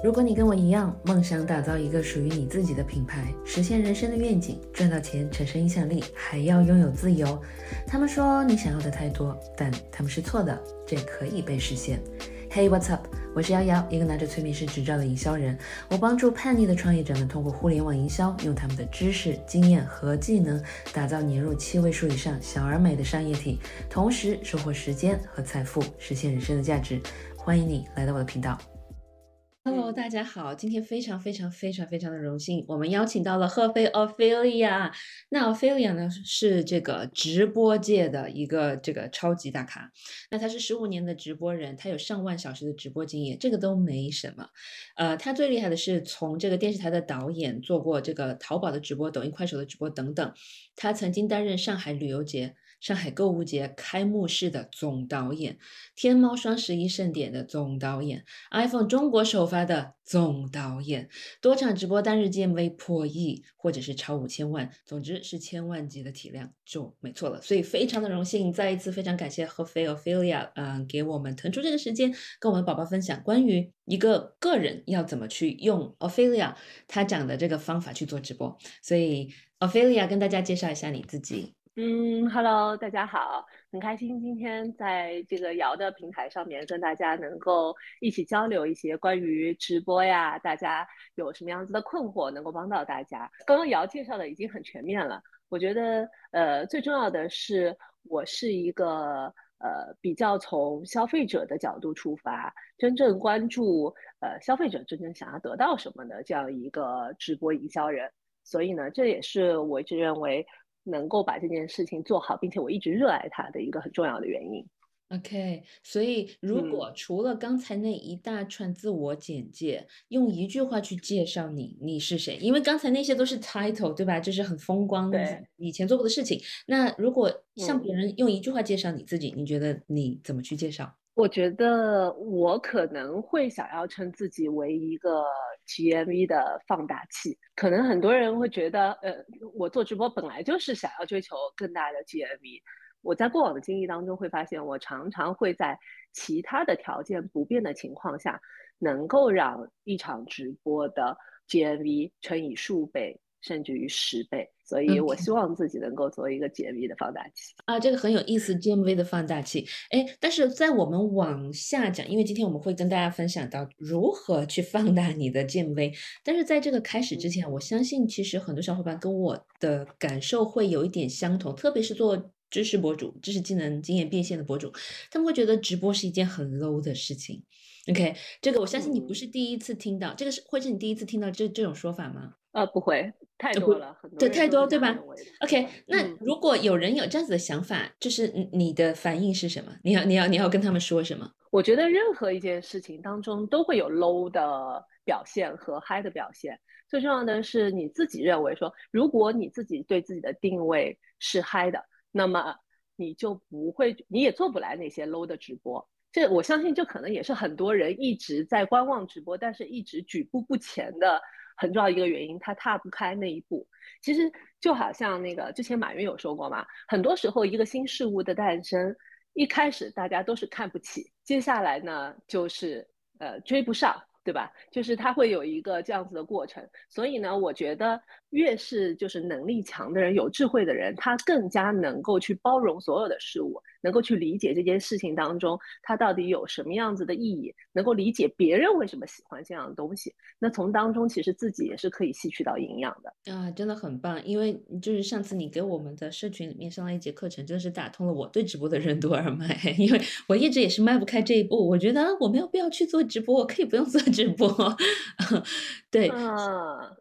如果你跟我一样，梦想打造一个属于你自己的品牌，实现人生的愿景，赚到钱，产生影响力，还要拥有自由。他们说你想要的太多，但他们是错的，这可以被实现。Hey, what's up？我是瑶瑶，一个拿着催眠师执照的营销人。我帮助叛逆的创业者们通过互联网营销，用他们的知识、经验和技能，打造年入七位数以上小而美的商业体，同时收获时间和财富，实现人生的价值。欢迎你来到我的频道。Hello，大家好，今天非常非常非常非常的荣幸，我们邀请到了赫菲 Ophelia。那 Ophelia 呢是这个直播界的一个这个超级大咖，那他是十五年的直播人，他有上万小时的直播经验，这个都没什么。呃，他最厉害的是从这个电视台的导演做过这个淘宝的直播、抖音、快手的直播等等。他曾经担任上海旅游节。上海购物节开幕式的总导演，天猫双十一盛典的总导演，iPhone 中国首发的总导演，多场直播单日 GMV 破亿，或者是超五千万，总之是千万级的体量就没错了。所以非常的荣幸，再一次非常感谢合肥 Ophelia，嗯，给我们腾出这个时间，跟我们宝宝分享关于一个个人要怎么去用 Ophelia 他讲的这个方法去做直播。所以 Ophelia 跟大家介绍一下你自己。嗯，Hello，大家好，很开心今天在这个瑶的平台上面跟大家能够一起交流一些关于直播呀，大家有什么样子的困惑，能够帮到大家。刚刚瑶介绍的已经很全面了，我觉得呃最重要的是我是一个呃比较从消费者的角度出发，真正关注呃消费者真正想要得到什么的这样一个直播营销人，所以呢，这也是我一直认为。能够把这件事情做好，并且我一直热爱它的一个很重要的原因。OK，所以如果除了刚才那一大串自我简介，用一句话去介绍你，你是谁？因为刚才那些都是 title，对吧？就是很风光，对，以前做过的事情。那如果向别人用一句话介绍你自己，你觉得你怎么去介绍？我觉得我可能会想要称自己为一个 GMV 的放大器。可能很多人会觉得，呃，我做直播本来就是想要追求更大的 GMV。我在过往的经历当中会发现，我常常会在其他的条件不变的情况下，能够让一场直播的 GMV 乘以数倍。甚至于十倍，所以我希望自己能够做一个 GMV 的放大器啊，这个很有意思，GMV 的放大器。哎，但是在我们往下讲，因为今天我们会跟大家分享到如何去放大你的 GMV，但是在这个开始之前，我相信其实很多小伙伴跟我的感受会有一点相同，特别是做知识博主、知识技能经验变现的博主，他们会觉得直播是一件很 low 的事情。OK，这个我相信你不是第一次听到，这个是会是你第一次听到这这种说法吗？呃，不会，太多了，对，太多，对吧？OK，那如果有人有这样子的想法，就是你的反应是什么？你要，你要，你要跟他们说什么？我觉得任何一件事情当中都会有 low 的表现和 high 的表现，最重要的是你自己认为说，如果你自己对自己的定位是 high 的，那么你就不会，你也做不来那些 low 的直播。这我相信，这可能也是很多人一直在观望直播，但是一直举步不前的。很重要一个原因，他踏不开那一步。其实就好像那个之前马云有说过嘛，很多时候一个新事物的诞生，一开始大家都是看不起，接下来呢就是呃追不上。对吧？就是他会有一个这样子的过程，所以呢，我觉得越是就是能力强的人、有智慧的人，他更加能够去包容所有的事物，能够去理解这件事情当中他到底有什么样子的意义，能够理解别人为什么喜欢这样的东西。那从当中其实自己也是可以吸取到营养的啊，真的很棒。因为就是上次你给我们的社群里面上了一节课程，真的是打通了我对直播的任督二脉。因为我一直也是迈不开这一步，我觉得我没有必要去做直播，我可以不用做。直播，对，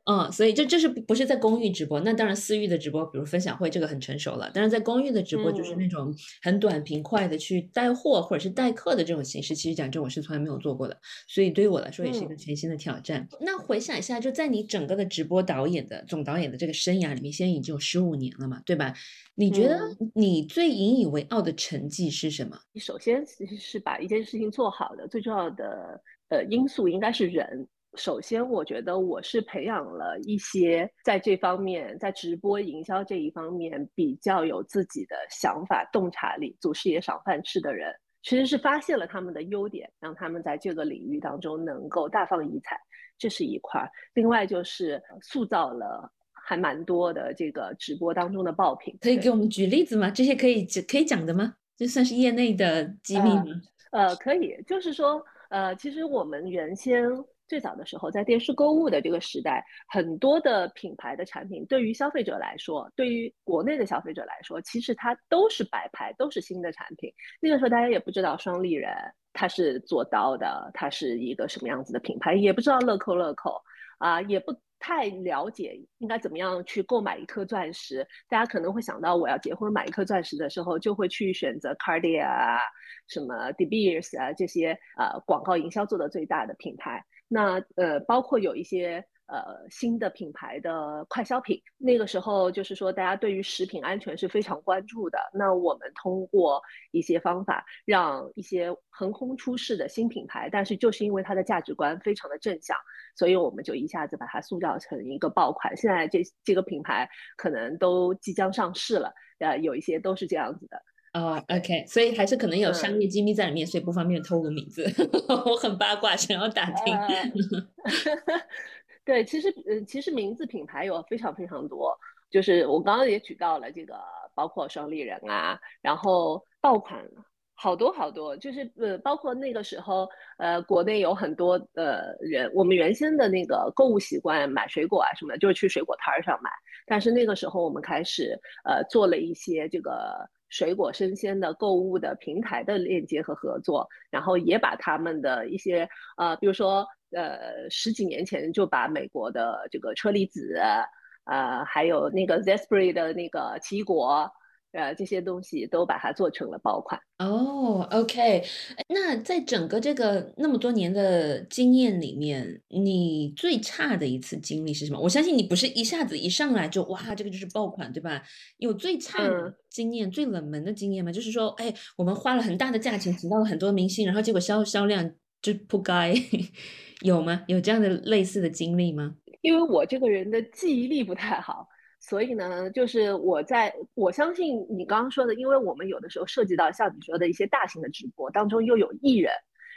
嗯，所以这这是不是在公寓直播？那当然私域的直播，比如分享会，这个很成熟了。但是在公寓的直播，就是那种很短平快的去带货或者是带课的这种形式，其实讲真，我是从来没有做过的。所以对于我来说，也是一个全新的挑战。那回想一下，就在你整个的直播导演的总导演的这个生涯里面，现在已经有十五年了嘛，对吧？你觉得你最引以为傲的成绩是什么？你首先其实是把一件事情做好的，最重要的。呃，因素应该是人。首先，我觉得我是培养了一些在这方面，在直播营销这一方面比较有自己的想法、洞察力、做事业赏饭吃的人。其实是发现了他们的优点，让他们在这个领域当中能够大放异彩，这是一块儿。另外就是塑造了还蛮多的这个直播当中的爆品，可以给我们举例子吗？这些可以可以讲的吗？这算是业内的机密吗？呃，可以，就是说，呃，其实我们原先。最早的时候，在电视购物的这个时代，很多的品牌的产品对于消费者来说，对于国内的消费者来说，其实它都是摆拍，都是新的产品。那个时候大家也不知道双立人它是做刀的，它是一个什么样子的品牌，也不知道乐扣乐扣啊，也不太了解应该怎么样去购买一颗钻石。大家可能会想到，我要结婚买一颗钻石的时候，就会去选择 Cartier 啊、什么 De Beers 啊这些呃广告营销做的最大的品牌。那呃，包括有一些呃新的品牌的快消品，那个时候就是说大家对于食品安全是非常关注的。那我们通过一些方法，让一些横空出世的新品牌，但是就是因为它的价值观非常的正向，所以我们就一下子把它塑造成一个爆款。现在这这个品牌可能都即将上市了，呃，有一些都是这样子的。哦，OK，所以还是可能有商业机密在里面，所以不方便透露名字。我很八卦，想要打听。对，其实呃，其实名字品牌有非常非常多，就是我刚刚也举到了这个，包括双立人啊，然后爆款好多好多，就是呃，包括那个时候呃，国内有很多呃人，我们原先的那个购物习惯，买水果啊什么的，就是去水果摊儿上买，但是那个时候我们开始呃，做了一些这个。水果生鲜的购物的平台的链接和合作，然后也把他们的一些呃，比如说呃，十几年前就把美国的这个车厘子，呃，还有那个 Zespri 的那个奇异果。呃，这些东西都把它做成了爆款哦。OK，那在整个这个那么多年的经验里面，你最差的一次经历是什么？我相信你不是一下子一上来就哇，这个就是爆款，对吧？有最差的经验、最冷门的经验吗？就是说，哎，我们花了很大的价钱请到了很多明星，然后结果销销量就扑街，有吗？有这样的类似的经历吗？因为我这个人的记忆力不太好。所以呢，就是我在我相信你刚刚说的，因为我们有的时候涉及到像你说的一些大型的直播当中，又有艺人，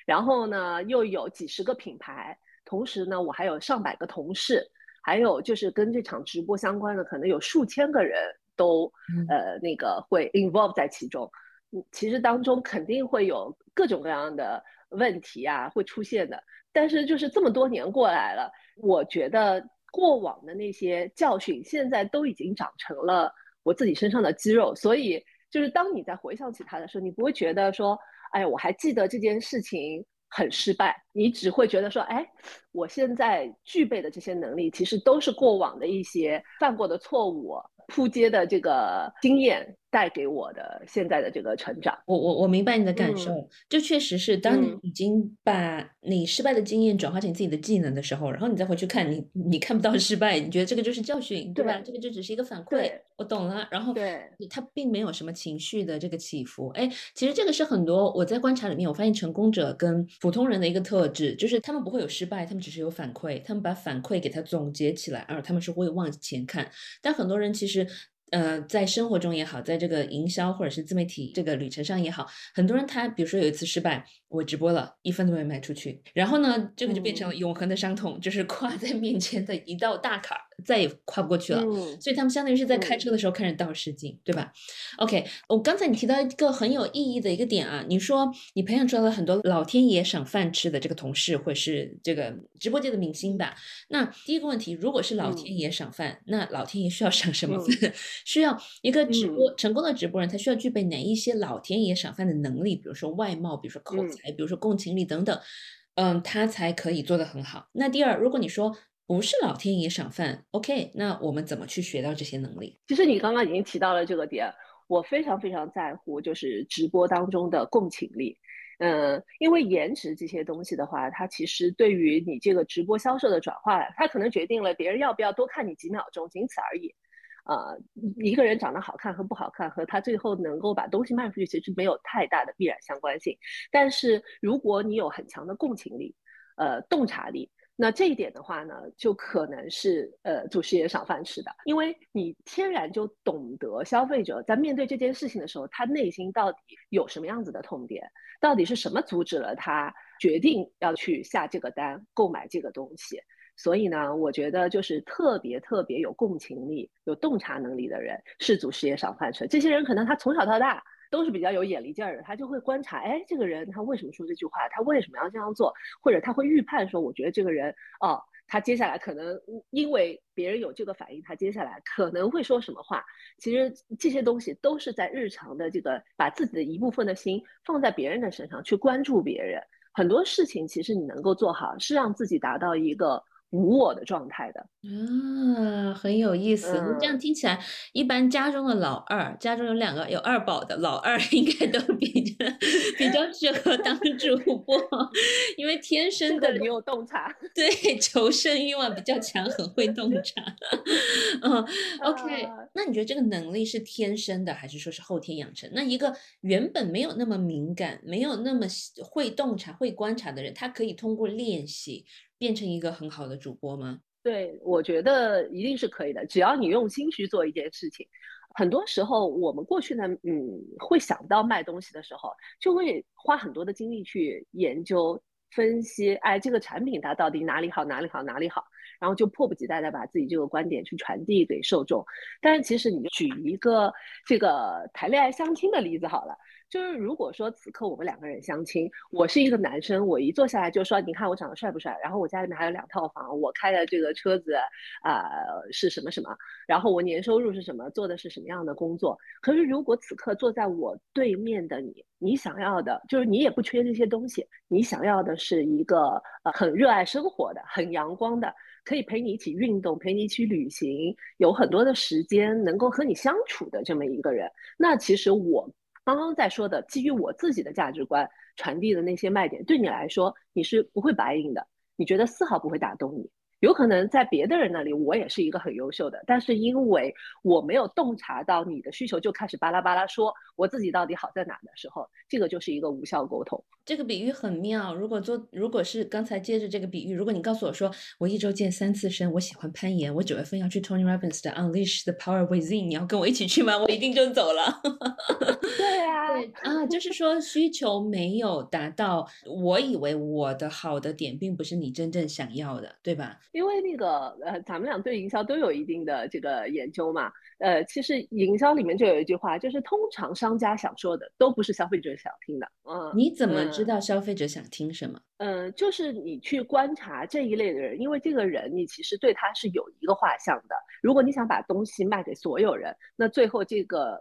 然后呢又有几十个品牌，同时呢我还有上百个同事，还有就是跟这场直播相关的，可能有数千个人都呃那个会 involve 在其中。嗯，其实当中肯定会有各种各样的问题啊会出现的，但是就是这么多年过来了，我觉得。过往的那些教训，现在都已经长成了我自己身上的肌肉，所以就是当你在回想起它的时候，你不会觉得说，哎，我还记得这件事情很失败，你只会觉得说，哎，我现在具备的这些能力，其实都是过往的一些犯过的错误扑街的这个经验。带给我的现在的这个成长，我我我明白你的感受，就确实是当你已经把你失败的经验转化成你自己的技能的时候，然后你再回去看你，你看不到失败，你觉得这个就是教训，对吧？这个就只是一个反馈，我懂了。然后对，他并没有什么情绪的这个起伏。哎，其实这个是很多我在观察里面，我发现成功者跟普通人的一个特质，就是他们不会有失败，他们只是有反馈，他们把反馈给他总结起来，而他们是会往前看。但很多人其实。呃，在生活中也好，在这个营销或者是自媒体这个旅程上也好，很多人他比如说有一次失败，我直播了一分都没卖出去，然后呢，这个就变成了永恒的伤痛，就是 挂在面前的一道大坎。再也跨不过去了，所以他们相当于是在开车的时候开始倒视镜，对吧？OK，我刚才你提到一个很有意义的一个点啊，你说你培养出来了很多老天爷赏饭吃的这个同事，或是这个直播界的明星吧？那第一个问题，如果是老天爷赏饭，那老天爷需要赏什么饭？需要一个直播成功的直播人，他需要具备哪一些老天爷赏饭的能力？比如说外貌，比如说口才，比如说共情力等等，嗯，他才可以做得很好。那第二，如果你说。不是老天爷赏饭，OK？那我们怎么去学到这些能力？其实你刚刚已经提到了这个点，我非常非常在乎，就是直播当中的共情力。嗯，因为颜值这些东西的话，它其实对于你这个直播销售的转化，它可能决定了别人要不要多看你几秒钟，仅此而已。呃，一个人长得好看和不好看，和他最后能够把东西卖出去，其实没有太大的必然相关性。但是如果你有很强的共情力，呃，洞察力。那这一点的话呢，就可能是呃主事业赏饭吃的，因为你天然就懂得消费者在面对这件事情的时候，他内心到底有什么样子的痛点，到底是什么阻止了他决定要去下这个单购买这个东西。所以呢，我觉得就是特别特别有共情力、有洞察能力的人是主事业赏饭吃。这些人可能他从小到大。都是比较有眼力劲儿的，他就会观察，哎，这个人他为什么说这句话？他为什么要这样做？或者他会预判说，我觉得这个人，哦，他接下来可能因为别人有这个反应，他接下来可能会说什么话？其实这些东西都是在日常的这个把自己的一部分的心放在别人的身上去关注别人，很多事情其实你能够做好，是让自己达到一个。无我的状态的啊，很有意思。这样听起来，一般家中的老二，家中有两个有二宝的老二，应该都比较比较适合当 主播，因为天生的你有洞察，对，求生欲望比较强，很会洞察。嗯，OK，那你觉得这个能力是天生的，还是说是后天养成？那一个原本没有那么敏感、没有那么会洞察、会观察的人，他可以通过练习。变成一个很好的主播吗？对，我觉得一定是可以的。只要你用心去做一件事情，很多时候我们过去呢，嗯，会想到卖东西的时候，就会花很多的精力去研究、分析，哎，这个产品它到底哪里好，哪里好，哪里好，然后就迫不及待的把自己这个观点去传递给受众。但是其实你举一个这个谈恋爱相亲的例子好了。就是如果说此刻我们两个人相亲，我是一个男生，我一坐下来就说，你看我长得帅不帅？然后我家里面还有两套房，我开的这个车子啊是什么什么？然后我年收入是什么？做的是什么样的工作？可是如果此刻坐在我对面的你，你想要的就是你也不缺这些东西，你想要的是一个呃很热爱生活的、很阳光的，可以陪你一起运动、陪你一起旅行，有很多的时间能够和你相处的这么一个人，那其实我。刚刚在说的，基于我自己的价值观传递的那些卖点，对你来说你是不会白应的，你觉得丝毫不会打动你。有可能在别的人那里，我也是一个很优秀的，但是因为我没有洞察到你的需求，就开始巴拉巴拉说我自己到底好在哪的时候，这个就是一个无效沟通。这个比喻很妙。如果做，如果是刚才接着这个比喻，如果你告诉我说我一周健三次身，我喜欢攀岩，我九月份要去 Tony Robbins 的 Unleash the Power Within，你要跟我一起去吗？我一定就走了。对啊，对啊，就是说需求没有达到，我以为我的好的点并不是你真正想要的，对吧？因为那个呃，咱们俩对营销都有一定的这个研究嘛。呃，其实营销里面就有一句话，就是通常商家想说的都不是消费者想听的。嗯，你怎么知道消费者想听什么？嗯，就是你去观察这一类的人，因为这个人你其实对他是有一个画像的。如果你想把东西卖给所有人，那最后这个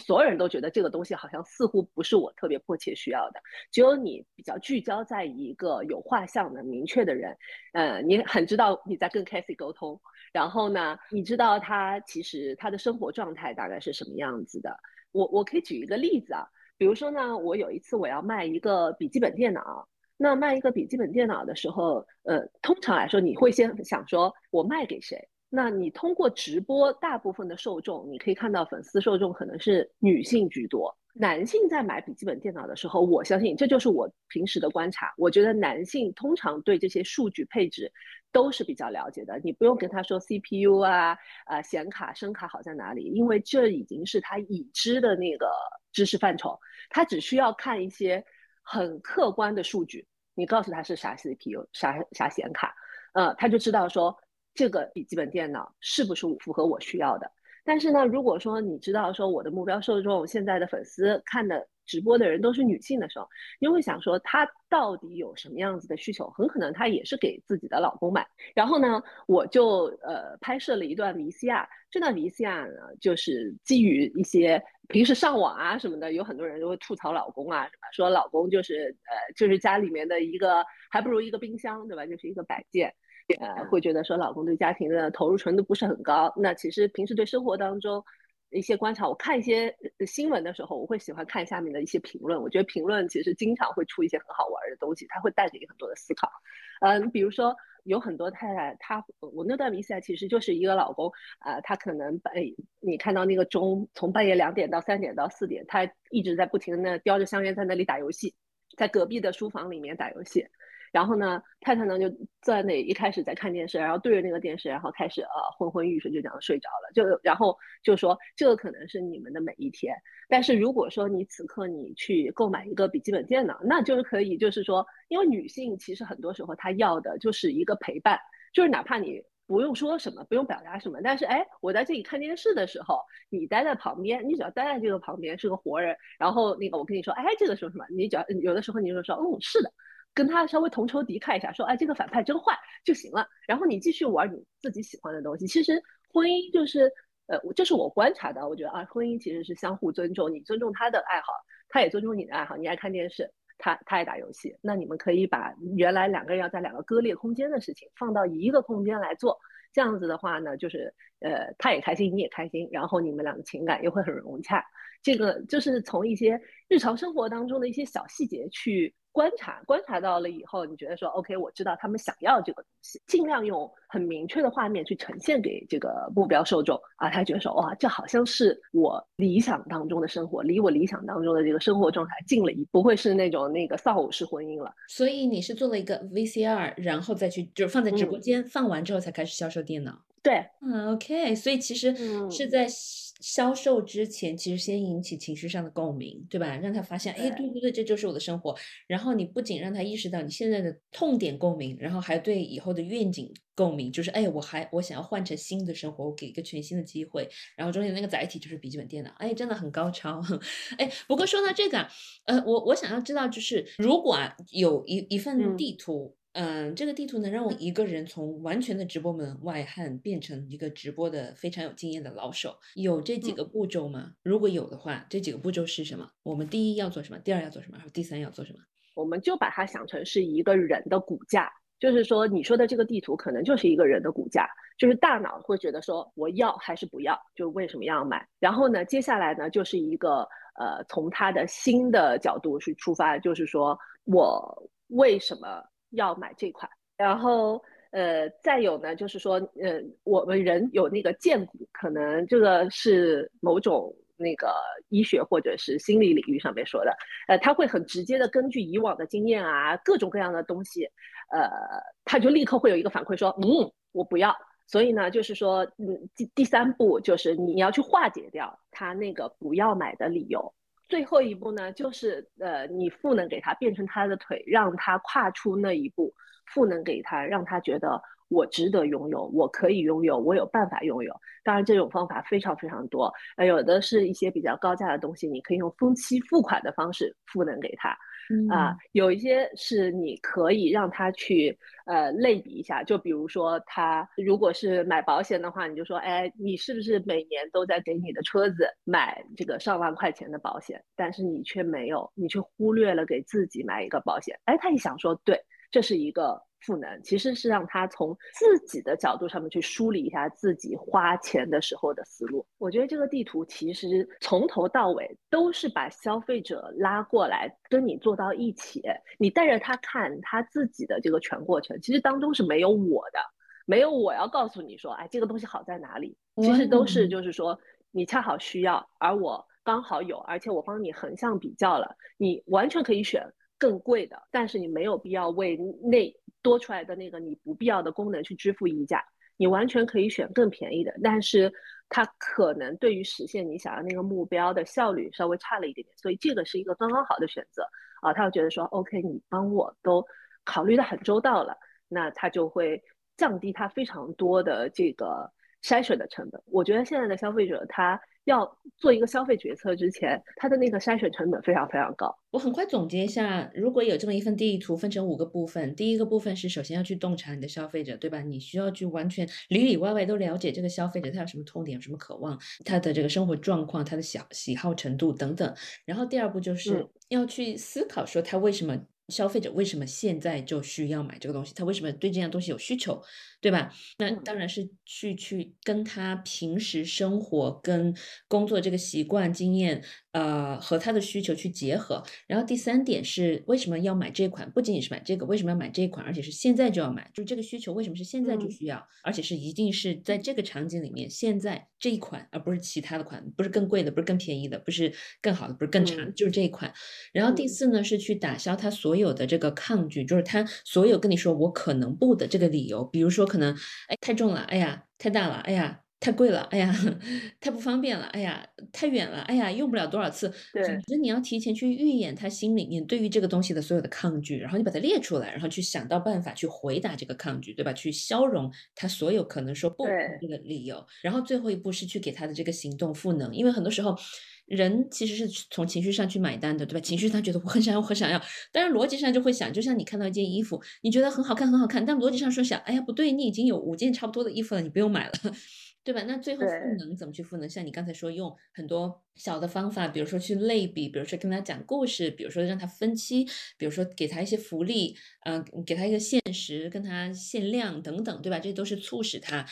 所有人都觉得这个东西好像似乎不是我特别迫切需要的。只有你比较聚焦在一个有画像的明确的人，呃，你很知道你在跟 c a t h y 沟通。然后呢，你知道他其实他的生活状态大概是什么样子的？我我可以举一个例子啊，比如说呢，我有一次我要卖一个笔记本电脑，那卖一个笔记本电脑的时候，呃，通常来说你会先想说我卖给谁？那你通过直播，大部分的受众你可以看到粉丝受众可能是女性居多。男性在买笔记本电脑的时候，我相信这就是我平时的观察。我觉得男性通常对这些数据配置都是比较了解的。你不用跟他说 CPU 啊、啊显卡、声卡好在哪里，因为这已经是他已知的那个知识范畴。他只需要看一些很客观的数据，你告诉他是啥 CPU、啥啥显卡，呃，他就知道说这个笔记本电脑是不是符合我需要的。但是呢，如果说你知道说我的目标受众现在的粉丝看的直播的人都是女性的时候，你会想说她到底有什么样子的需求？很可能她也是给自己的老公买。然后呢，我就呃拍摄了一段 VCR，这段 VCR 呢就是基于一些平时上网啊什么的，有很多人都会吐槽老公啊，说老公就是呃就是家里面的一个还不如一个冰箱，对吧？就是一个摆件。呃，会觉得说老公对家庭的投入程度不是很高。那其实平时对生活当中一些观察，我看一些新闻的时候，我会喜欢看下面的一些评论。我觉得评论其实经常会出一些很好玩的东西，它会带给你很多的思考。嗯，比如说有很多太太，她我那段比赛其实就是一个老公，啊，他可能半你看到那个钟从半夜两点到三点到四点，他一直在不停的叼着香烟在那里打游戏，在隔壁的书房里面打游戏。然后呢，太太呢就在那一开始在看电视，然后对着那个电视，然后开始呃昏昏欲睡，就这样睡着了。就然后就说这个可能是你们的每一天。但是如果说你此刻你去购买一个笔记本电脑，那就是可以，就是说，因为女性其实很多时候她要的就是一个陪伴，就是哪怕你。不用说什么，不用表达什么，但是哎，我在这里看电视的时候，你待在旁边，你只要待在这个旁边是个活人，然后那个我跟你说，哎，这个说什么，你只要有的时候你就说，嗯，是的，跟他稍微同仇敌忾一下，说，哎，这个反派真坏就行了，然后你继续玩你自己喜欢的东西。其实婚姻就是，呃，这是我观察的，我觉得啊，婚姻其实是相互尊重，你尊重他的爱好，他也尊重你的爱好，你爱看电视。他他爱打游戏，那你们可以把原来两个人要在两个割裂空间的事情放到一个空间来做，这样子的话呢，就是呃他也开心，你也开心，然后你们两个情感又会很融洽。这个就是从一些日常生活当中的一些小细节去。观察观察到了以后，你觉得说 OK，我知道他们想要这个东西，尽量用很明确的画面去呈现给这个目标受众啊，他觉得说哇，这好像是我理想当中的生活，离我理想当中的这个生活状态近了一，不会是那种那个丧偶式婚姻了。所以你是做了一个 VCR，然后再去就是放在直播间放完之后才开始销售电脑。对，嗯，OK，所以其实是在。销售之前，其实先引起情绪上的共鸣，对吧？让他发现，哎，对对对，这就是我的生活。然后你不仅让他意识到你现在的痛点共鸣，然后还对以后的愿景共鸣，就是哎，我还我想要换成新的生活，我给一个全新的机会。然后中间那个载体就是笔记本电脑，哎，真的很高超。哎，不过说到这个，呃，我我想要知道，就是如果啊有一一份地图。嗯，这个地图能让我一个人从完全的直播门外汉变成一个直播的非常有经验的老手，有这几个步骤吗？如果有的话，这几个步骤是什么？我们第一要做什么？第二要做什么？然后第三要做什么？我们就把它想成是一个人的骨架，就是说你说的这个地图可能就是一个人的骨架，就是大脑会觉得说我要还是不要，就为什么要买？然后呢，接下来呢就是一个呃从他的新的角度去出发，就是说我为什么？要买这款，然后呃，再有呢，就是说，呃，我们人有那个荐股，可能这个是某种那个医学或者是心理领域上面说的，呃，他会很直接的根据以往的经验啊，各种各样的东西，呃，他就立刻会有一个反馈说，嗯，我不要。所以呢，就是说，嗯，第第三步就是你要去化解掉他那个不要买的理由。最后一步呢，就是呃，你赋能给他，变成他的腿，让他跨出那一步，赋能给他，让他觉得我值得拥有，我可以拥有，我有办法拥有。当然，这种方法非常非常多，呃，有的是一些比较高价的东西，你可以用分期付款的方式赋能给他。啊，有一些是你可以让他去呃类比一下，就比如说他如果是买保险的话，你就说，哎，你是不是每年都在给你的车子买这个上万块钱的保险，但是你却没有，你却忽略了给自己买一个保险。哎，他一想说，对，这是一个。赋能其实是让他从自己的角度上面去梳理一下自己花钱的时候的思路。我觉得这个地图其实从头到尾都是把消费者拉过来跟你坐到一起，你带着他看他自己的这个全过程。其实当中是没有我的，没有我要告诉你说，哎，这个东西好在哪里？其实都是就是说你恰好需要，而我刚好有，而且我帮你横向比较了，你完全可以选更贵的，但是你没有必要为那。多出来的那个你不必要的功能去支付溢价，你完全可以选更便宜的，但是它可能对于实现你想要那个目标的效率稍微差了一点点，所以这个是一个刚刚好的选择啊。他会觉得说，OK，你帮我都考虑的很周到了，那他就会降低他非常多的这个筛选的成本。我觉得现在的消费者他。要做一个消费决策之前，它的那个筛选成本非常非常高。我很快总结一下，如果有这么一份地图，分成五个部分。第一个部分是首先要去洞察你的消费者，对吧？你需要去完全里里外外都了解这个消费者，他有什么痛点，有什么渴望，他的这个生活状况，他的喜喜好程度等等。然后第二步就是要去思考说他为什么消费者为什么现在就需要买这个东西，他为什么对这样东西有需求。对吧？那当然是去去跟他平时生活跟工作这个习惯、经验，呃，和他的需求去结合。然后第三点是为什么要买这款？不仅仅是买这个，为什么要买这款？而且是现在就要买，就这个需求为什么是现在就需要？而且是一定是在这个场景里面，现在这一款，而不是其他的款，不是更贵的，不是更便宜的，不是更好的，不是更差，就是这一款。然后第四呢，是去打消他所有的这个抗拒，就是他所有跟你说我可能不的这个理由，比如说可能哎太重了，哎呀太大了，哎呀太贵了，哎呀 太不方便了，哎呀太远了，哎呀用不了多少次。对，总之你要提前去预演他心里面对于这个东西的所有的抗拒，然后你把它列出来，然后去想到办法去回答这个抗拒，对吧？去消融他所有可能说不的这个理由。然后最后一步是去给他的这个行动赋能，因为很多时候。人其实是从情绪上去买单的，对吧？情绪上觉得我很想要，我很想要，但是逻辑上就会想，就像你看到一件衣服，你觉得很好看，很好看，但逻辑上说想，哎呀，不对，你已经有五件差不多的衣服了，你不用买了，对吧？那最后赋能怎么去赋能？像你刚才说，用很多小的方法，比如说去类比，比如说跟他讲故事，比如说让他分期，比如说给他一些福利，嗯，给他一个限时，跟他限量等等，对吧？这都是促使他。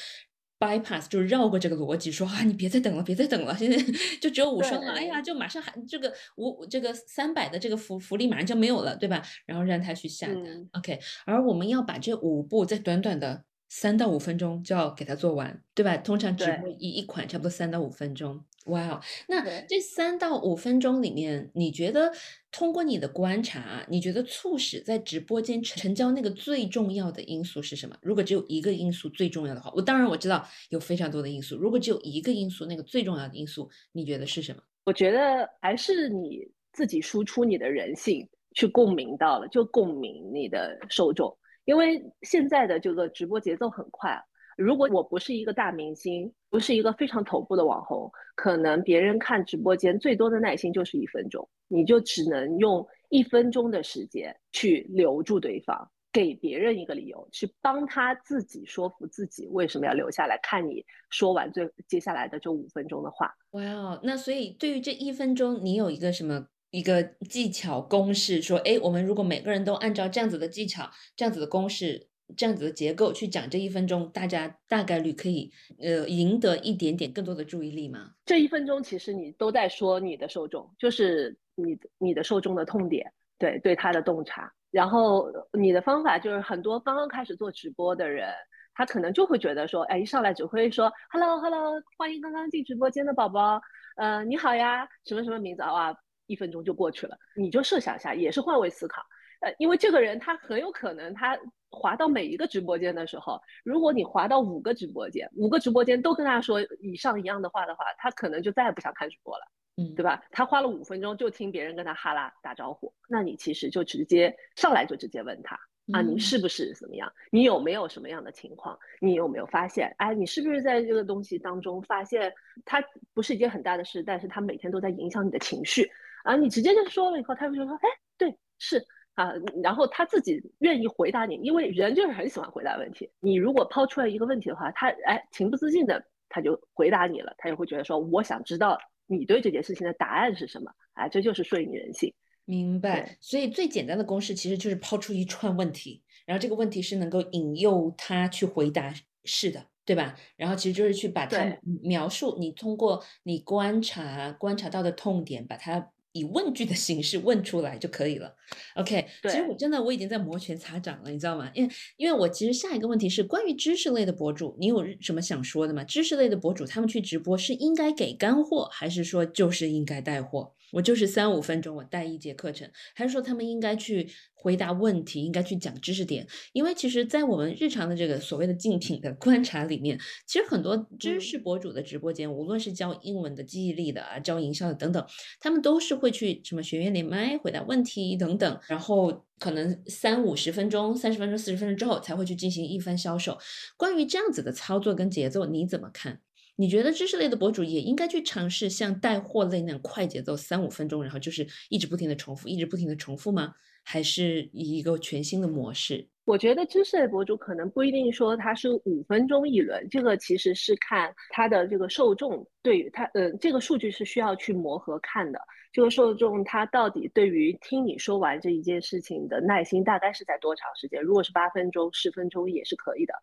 bypass 就是绕过这个逻辑，说啊，你别再等了，别再等了，现在 就只有五双了，哎呀，就马上还这个五这个三百的这个福福利马上就没有了，对吧？然后让他去下单，OK。而我们要把这五步在短短的三到五分钟就要给它做完，对吧？通常直播一一款差不多三到五分钟。哇哦，那这三到五分钟里面，你觉得通过你的观察，你觉得促使在直播间成交那个最重要的因素是什么？如果只有一个因素最重要的话，我当然我知道有非常多的因素。如果只有一个因素，那个最重要的因素，你觉得是什么？我觉得还是你自己输出你的人性，去共鸣到了，就共鸣你的受众，因为现在的这个直播节奏很快。如果我不是一个大明星，不是一个非常头部的网红，可能别人看直播间最多的耐心就是一分钟，你就只能用一分钟的时间去留住对方，给别人一个理由，去帮他自己说服自己为什么要留下来看你说完最接下来的这五分钟的话。哇哦，那所以对于这一分钟，你有一个什么一个技巧公式？说，哎，我们如果每个人都按照这样子的技巧，这样子的公式。这样子的结构去讲这一分钟，大家大概率可以呃赢得一点点更多的注意力吗？这一分钟其实你都在说你的受众，就是你你的受众的痛点，对对他的洞察。然后你的方法就是很多刚刚开始做直播的人，他可能就会觉得说，哎，一上来只会说 hello hello，欢迎刚刚进直播间的宝宝，呃，你好呀，什么什么名字啊？一分钟就过去了，你就设想一下，也是换位思考。呃，因为这个人他很有可能，他滑到每一个直播间的时候，如果你滑到五个直播间，五个直播间都跟他说以上一样的话的话，他可能就再也不想看直播了，嗯，对吧？他花了五分钟就听别人跟他哈拉打招呼，那你其实就直接上来就直接问他啊，你是不是怎么样？你有没有什么样的情况？你有没有发现？哎，你是不是在这个东西当中发现它不是一件很大的事，但是它每天都在影响你的情绪啊？你直接就说了以后，他会说，哎，对，是。啊，然后他自己愿意回答你，因为人就是很喜欢回答问题。你如果抛出来一个问题的话，他哎情不自禁的他就回答你了，他也会觉得说我想知道你对这件事情的答案是什么。哎，这就是顺应人性。明白。所以最简单的公式其实就是抛出一串问题，然后这个问题是能够引诱他去回答是的，对吧？然后其实就是去把它描述，你通过你观察观察到的痛点，把它。以问句的形式问出来就可以了。OK，其实我真的我已经在摩拳擦掌了，你知道吗？因为因为我其实下一个问题是关于知识类的博主，你有什么想说的吗？知识类的博主他们去直播是应该给干货，还是说就是应该带货？我就是三五分钟，我带一节课程，还是说他们应该去回答问题，应该去讲知识点？因为其实，在我们日常的这个所谓的竞品的观察里面，其实很多知识博主的直播间，无论是教英文的、记忆力的啊，教营销的等等，他们都是会去什么学员连麦回答问题等等，然后可能三五十分钟、三十分钟、四十分钟之后才会去进行一番销售。关于这样子的操作跟节奏，你怎么看？你觉得知识类的博主也应该去尝试像带货类那样快节奏，三五分钟，然后就是一直不停的重复，一直不停的重复吗？还是以一个全新的模式？我觉得知识类博主可能不一定说他是五分钟一轮，这个其实是看他的这个受众对于他，呃，这个数据是需要去磨合看的。这个受众他到底对于听你说完这一件事情的耐心大概是在多长时间？如果是八分钟、十分钟也是可以的。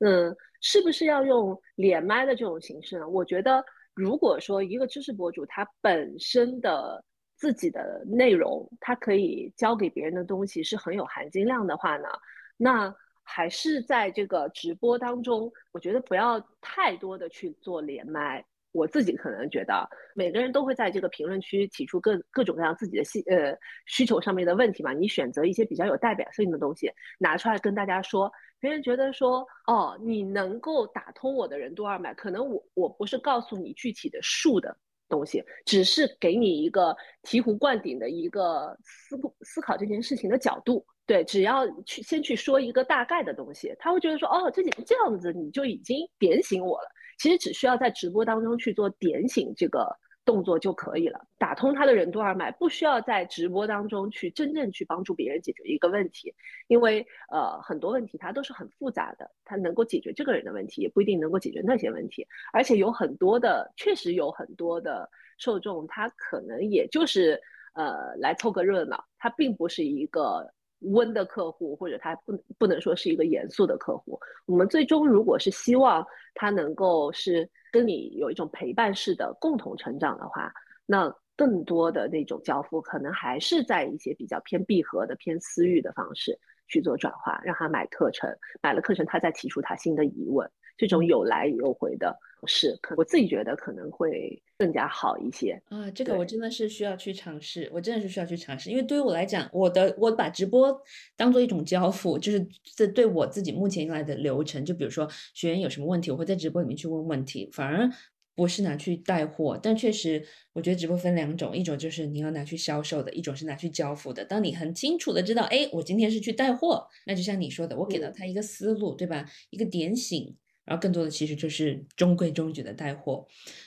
嗯，是不是要用连麦的这种形式呢？我觉得，如果说一个知识博主他本身的自己的内容，他可以教给别人的东西是很有含金量的话呢？那还是在这个直播当中，我觉得不要太多的去做连麦。我自己可能觉得，每个人都会在这个评论区提出各各种各样自己的需呃需求上面的问题嘛。你选择一些比较有代表性的东西拿出来跟大家说，别人觉得说哦，你能够打通我的任督二脉，可能我我不是告诉你具体的数的。东西只是给你一个醍醐灌顶的一个思思考这件事情的角度，对，只要去先去说一个大概的东西，他会觉得说，哦，这件这样子你就已经点醒我了。其实只需要在直播当中去做点醒这个。动作就可以了，打通他的任督二脉，不需要在直播当中去真正去帮助别人解决一个问题，因为呃很多问题它都是很复杂的，它能够解决这个人的问题，也不一定能够解决那些问题，而且有很多的，确实有很多的受众，他可能也就是呃来凑个热闹，他并不是一个。温的客户，或者他不不能说是一个严肃的客户。我们最终如果是希望他能够是跟你有一种陪伴式的共同成长的话，那更多的那种交付可能还是在一些比较偏闭合的、偏私域的方式去做转化，让他买课程，买了课程他再提出他新的疑问。这种有来有回的是，可我自己觉得可能会更加好一些啊。这个我真的是需要去尝试，我真的是需要去尝试，因为对于我来讲，我的我把直播当做一种交付，就是这对我自己目前来的流程，就比如说学员有什么问题，我会在直播里面去问问题，反而不是拿去带货。但确实，我觉得直播分两种，一种就是你要拿去销售的，一种是拿去交付的。当你很清楚的知道，哎，我今天是去带货，那就像你说的，我给到他一个思路，对吧？一个点醒。然后更多的其实就是中规中矩的带货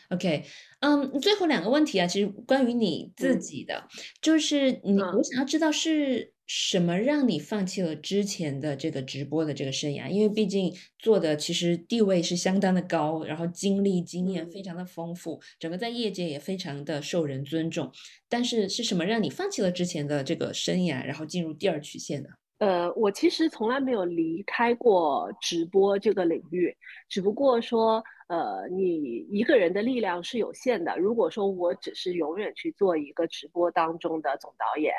，OK，嗯，最后两个问题啊，其实关于你自己的，就是你，我想要知道是什么让你放弃了之前的这个直播的这个生涯，因为毕竟做的其实地位是相当的高，然后经历经验非常的丰富，整个在业界也非常的受人尊重，但是是什么让你放弃了之前的这个生涯，然后进入第二曲线的？呃，我其实从来没有离开过直播这个领域，只不过说，呃，你一个人的力量是有限的。如果说我只是永远去做一个直播当中的总导演，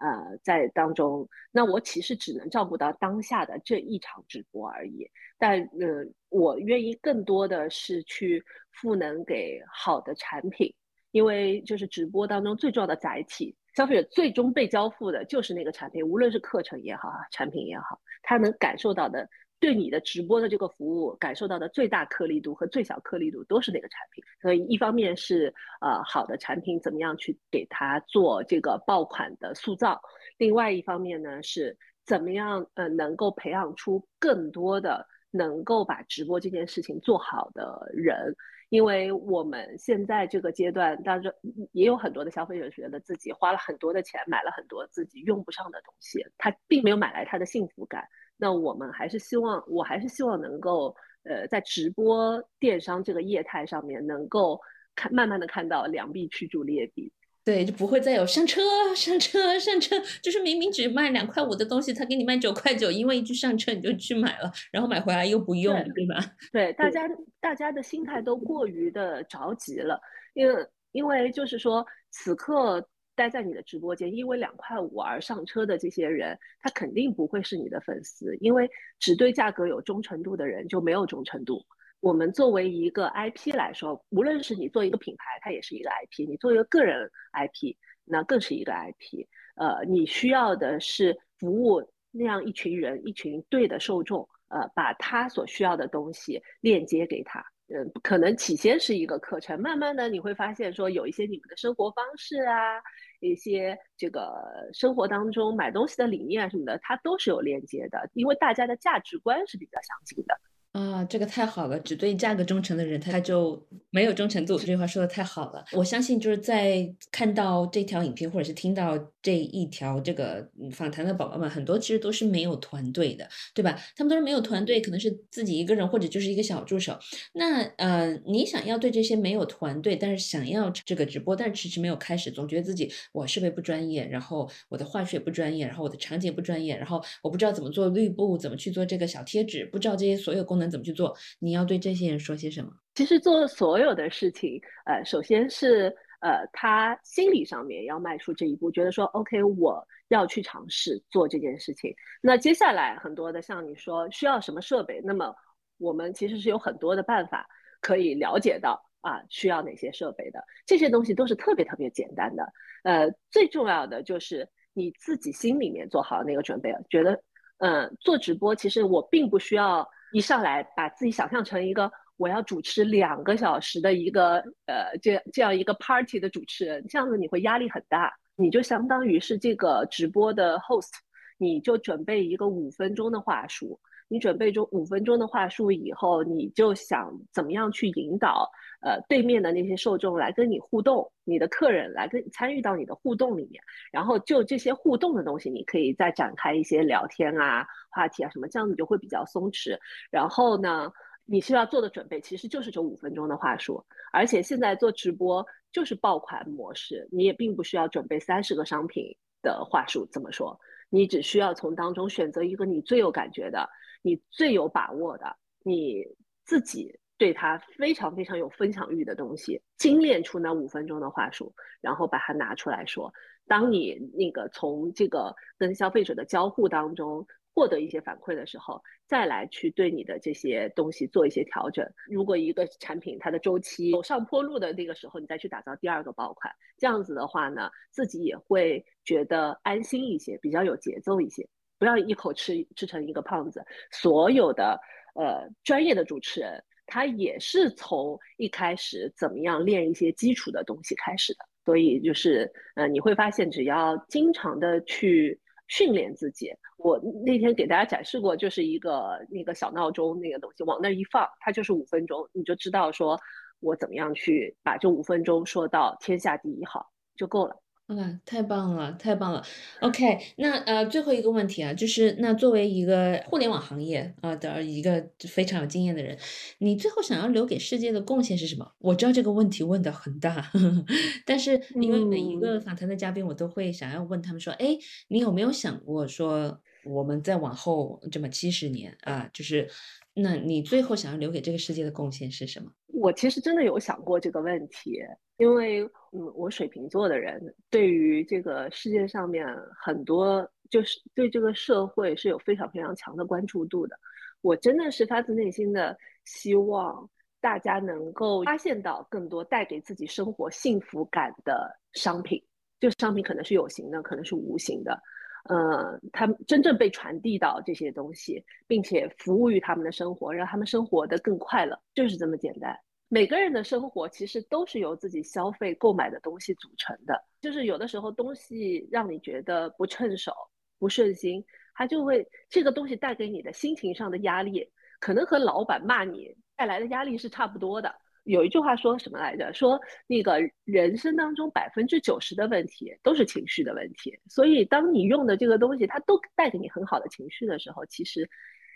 呃，在当中，那我其实只能照顾到当下的这一场直播而已。但，呃，我愿意更多的是去赋能给好的产品，因为就是直播当中最重要的载体。消费者最终被交付的就是那个产品，无论是课程也好啊，产品也好，他能感受到的，对你的直播的这个服务感受到的最大颗粒度和最小颗粒度都是那个产品。所以一方面是呃好的产品怎么样去给他做这个爆款的塑造，另外一方面呢是怎么样呃能够培养出更多的能够把直播这件事情做好的人。因为我们现在这个阶段当然，也有很多的消费者觉得自己花了很多的钱买了很多自己用不上的东西，他并没有买来他的幸福感。那我们还是希望，我还是希望能够，呃，在直播电商这个业态上面，能够看慢慢的看到良币驱逐劣币。对，就不会再有上车、上车、上车，就是明明只卖两块五的东西，他给你卖九块九，因为一句上车你就去买了，然后买回来又不用，对吧？对，大家大家的心态都过于的着急了，因为因为就是说，此刻待在你的直播间，因为两块五而上车的这些人，他肯定不会是你的粉丝，因为只对价格有忠诚度的人就没有忠诚度。我们作为一个 IP 来说，无论是你做一个品牌，它也是一个 IP；你做一个个人 IP，那更是一个 IP。呃，你需要的是服务那样一群人、一群对的受众，呃，把他所需要的东西链接给他。嗯，可能起先是一个课程，慢慢的你会发现说，有一些你们的生活方式啊，一些这个生活当中买东西的理念什么的，它都是有链接的，因为大家的价值观是比较相近的。啊，这个太好了！只对价格忠诚的人，他就没有忠诚度。这句话说的太好了，我相信就是在看到这条影片或者是听到这一条这个访谈的宝宝们，很多其实都是没有团队的，对吧？他们都是没有团队，可能是自己一个人或者就是一个小助手。那呃，你想要对这些没有团队，但是想要这个直播，但是迟迟没有开始，总觉得自己我设备不专业，然后我的话术不专业，然后我的场景不专业，然后我不知道怎么做绿布，怎么去做这个小贴纸，不知道这些所有功能怎么去做。你要对这些人说些什么？其实做所有的事情，呃，首先是。呃，他心理上面要迈出这一步，觉得说 OK，我要去尝试做这件事情。那接下来很多的像你说需要什么设备，那么我们其实是有很多的办法可以了解到啊，需要哪些设备的。这些东西都是特别特别简单的。呃，最重要的就是你自己心里面做好那个准备，觉得嗯，做直播其实我并不需要一上来把自己想象成一个。我要主持两个小时的一个呃，这这样一个 party 的主持人，这样子你会压力很大。你就相当于是这个直播的 host，你就准备一个五分钟的话术。你准备中五分钟的话术以后，你就想怎么样去引导呃对面的那些受众来跟你互动，你的客人来跟参与到你的互动里面。然后就这些互动的东西，你可以再展开一些聊天啊、话题啊什么，这样子就会比较松弛。然后呢？你需要做的准备其实就是这五分钟的话术，而且现在做直播就是爆款模式，你也并不需要准备三十个商品的话术。怎么说？你只需要从当中选择一个你最有感觉的、你最有把握的、你自己对它非常非常有分享欲的东西，精炼出那五分钟的话术，然后把它拿出来说。当你那个从这个跟消费者的交互当中。获得一些反馈的时候，再来去对你的这些东西做一些调整。如果一个产品它的周期走上坡路的那个时候，你再去打造第二个爆款，这样子的话呢，自己也会觉得安心一些，比较有节奏一些。不要一口吃吃成一个胖子。所有的呃专业的主持人，他也是从一开始怎么样练一些基础的东西开始的。所以就是呃你会发现，只要经常的去。训练自己，我那天给大家展示过，就是一个那个小闹钟那个东西，往那一放，它就是五分钟，你就知道说我怎么样去把这五分钟说到天下第一好就够了。啊，太棒了，太棒了。OK，那呃，最后一个问题啊，就是那作为一个互联网行业啊的一个非常有经验的人，你最后想要留给世界的贡献是什么？我知道这个问题问的很大，呵 呵但是因为每一个访谈的嘉宾，我都会想要问他们说，哎，你有没有想过说，我们再往后这么七十年啊，就是。那你最后想要留给这个世界的贡献是什么？我其实真的有想过这个问题，因为嗯，我水瓶座的人对于这个世界上面很多，就是对这个社会是有非常非常强的关注度的。我真的是发自内心的希望大家能够发现到更多带给自己生活幸福感的商品，这个商品可能是有形的，可能是无形的。呃，他们真正被传递到这些东西，并且服务于他们的生活，让他们生活的更快乐，就是这么简单。每个人的生活其实都是由自己消费购买的东西组成的，就是有的时候东西让你觉得不趁手、不顺心，它就会这个东西带给你的心情上的压力，可能和老板骂你带来的压力是差不多的。有一句话说什么来着？说那个人生当中百分之九十的问题都是情绪的问题，所以当你用的这个东西它都带给你很好的情绪的时候，其实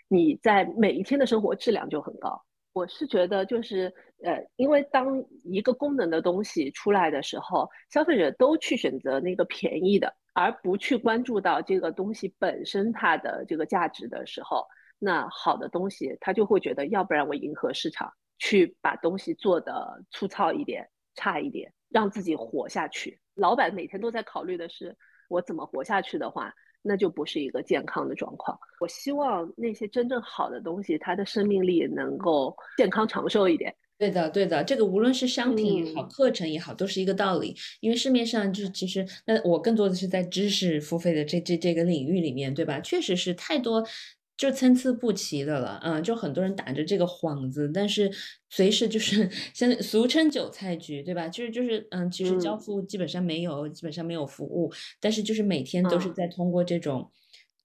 你在每一天的生活质量就很高。我是觉得就是呃，因为当一个功能的东西出来的时候，消费者都去选择那个便宜的，而不去关注到这个东西本身它的这个价值的时候，那好的东西他就会觉得，要不然我迎合市场。去把东西做的粗糙一点、差一点，让自己活下去。老板每天都在考虑的是我怎么活下去的话，那就不是一个健康的状况。我希望那些真正好的东西，它的生命力能够健康长寿一点。对的，对的，这个无论是商品也好，课程也好，都是一个道理。因为市面上就是其实，那我更多的是在知识付费的这这这个领域里面，对吧？确实是太多。就参差不齐的了，嗯，就很多人打着这个幌子，但是随时就是 现在俗称韭菜局，对吧？就是就是，嗯，其实交付基本上没有，基本上没有服务，但是就是每天都是在通过这种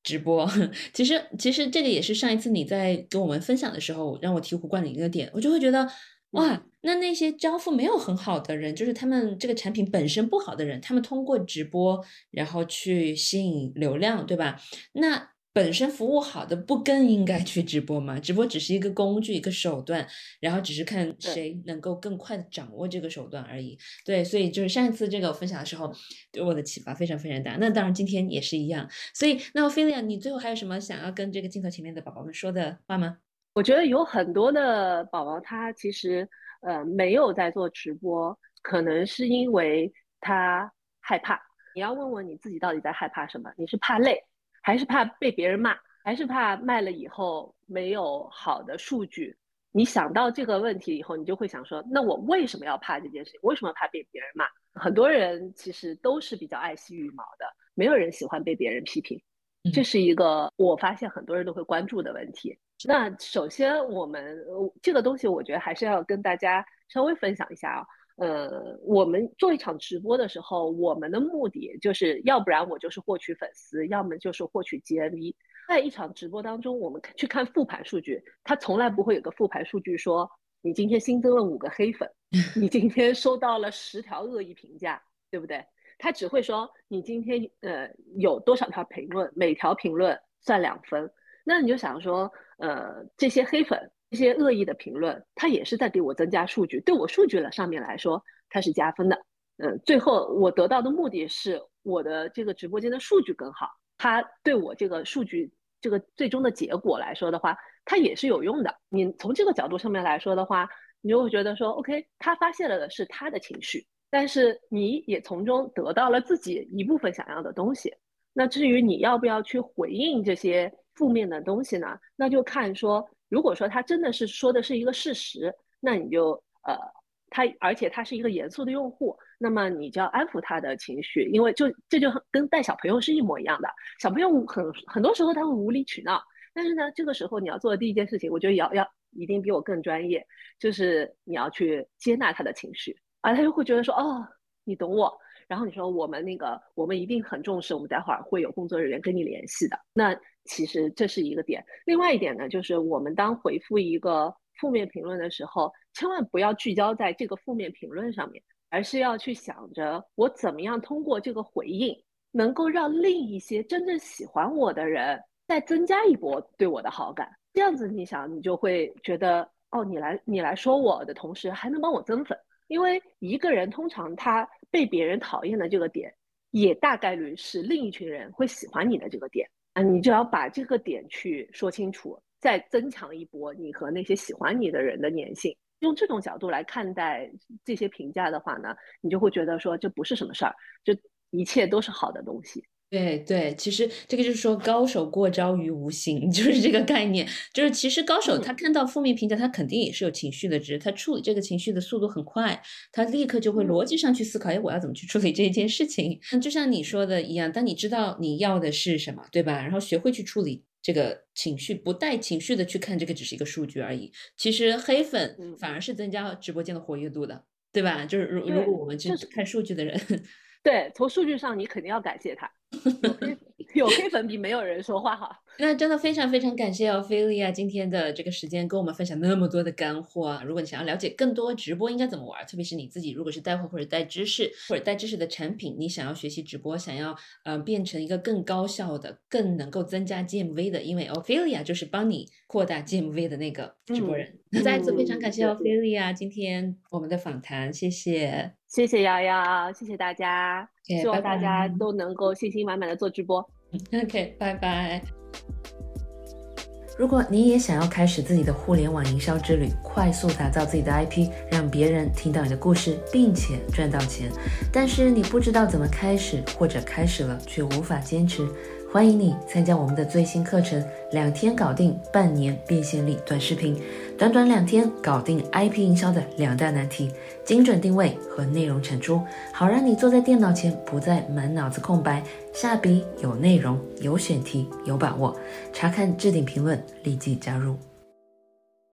直播。其实其实这个也是上一次你在跟我们分享的时候，让我醍醐灌顶一个点，我就会觉得。哇，那那些交付没有很好的人，就是他们这个产品本身不好的人，他们通过直播然后去吸引流量，对吧？那本身服务好的不更应该去直播吗？直播只是一个工具，一个手段，然后只是看谁能够更快的掌握这个手段而已。对，所以就是上一次这个我分享的时候，对我的启发非常非常大。那当然今天也是一样。所以，那菲利亚，你最后还有什么想要跟这个镜头前面的宝宝们说的话吗？我觉得有很多的宝宝，他其实呃没有在做直播，可能是因为他害怕。你要问问你自己，到底在害怕什么？你是怕累，还是怕被别人骂，还是怕卖了以后没有好的数据？你想到这个问题以后，你就会想说：那我为什么要怕这件事情？为什么怕被别人骂？很多人其实都是比较爱惜羽毛的，没有人喜欢被别人批评。这是一个我发现很多人都会关注的问题。那首先，我们这个东西，我觉得还是要跟大家稍微分享一下啊。呃，我们做一场直播的时候，我们的目的就是要不然我就是获取粉丝，要么就是获取 GMV。在一场直播当中，我们去看复盘数据，它从来不会有个复盘数据说你今天新增了五个黑粉，你今天收到了十条恶意评价，对不对？他只会说你今天呃有多少条评论，每条评论算两分。那你就想说，呃，这些黑粉、这这些恶意的评论，它也是在给我增加数据，对我数据了上面来说，它是加分的。嗯，最后我得到的目的是我的这个直播间的数据更好，它对我这个数据这个最终的结果来说的话，它也是有用的。你从这个角度上面来说的话，你就会觉得说，OK，他发泄了的是他的情绪，但是你也从中得到了自己一部分想要的东西。那至于你要不要去回应这些？负面的东西呢，那就看说，如果说他真的是说的是一个事实，那你就呃，他而且他是一个严肃的用户，那么你就要安抚他的情绪，因为就这就跟带小朋友是一模一样的。小朋友很很多时候他会无理取闹，但是呢，这个时候你要做的第一件事情，我觉得要要一定比我更专业，就是你要去接纳他的情绪，啊他就会觉得说，哦，你懂我。然后你说我们那个我们一定很重视，我们待会儿会有工作人员跟你联系的。那其实这是一个点。另外一点呢，就是我们当回复一个负面评论的时候，千万不要聚焦在这个负面评论上面，而是要去想着我怎么样通过这个回应，能够让另一些真正喜欢我的人再增加一波对我的好感。这样子你想，你就会觉得哦，你来你来说我的同时还能帮我增粉，因为一个人通常他。被别人讨厌的这个点，也大概率是另一群人会喜欢你的这个点啊，你就要把这个点去说清楚，再增强一波你和那些喜欢你的人的粘性。用这种角度来看待这些评价的话呢，你就会觉得说这不是什么事儿，就一切都是好的东西。对对，其实这个就是说高手过招于无形，就是这个概念。就是其实高手他看到负面评价，他肯定也是有情绪的，只是他处理这个情绪的速度很快，他立刻就会逻辑上去思考，哎，我要怎么去处理这件事情？就像你说的一样，当你知道你要的是什么，对吧？然后学会去处理这个情绪，不带情绪的去看这个，只是一个数据而已。其实黑粉反而是增加直播间的活跃度的，对吧？就是如如果我们去看数据的人。对，从数据上你肯定要感谢他，有黑 有黑粉比没有人说话好。那真的非常非常感谢奥菲利亚今天的这个时间跟我们分享那么多的干货。如果你想要了解更多直播应该怎么玩，特别是你自己如果是带货或者带知识或者带知识的产品，你想要学习直播，想要呃变成一个更高效的、更能够增加 GMV 的，因为奥菲利亚就是帮你扩大 GMV 的那个直播人。再次非常感谢奥菲利亚今天我们的访谈，谢谢。谢谢瑶瑶，谢谢大家，希望大家都能够信心满满的做直播。OK，拜拜。如果你也想要开始自己的互联网营销之旅，快速打造自己的 IP，让别人听到你的故事，并且赚到钱，但是你不知道怎么开始，或者开始了却无法坚持。欢迎你参加我们的最新课程，两天搞定半年变现力短视频，短短两天搞定 IP 营销的两大难题：精准定位和内容产出，好让你坐在电脑前不再满脑子空白，下笔有内容、有选题、有把握。查看置顶评论，立即加入。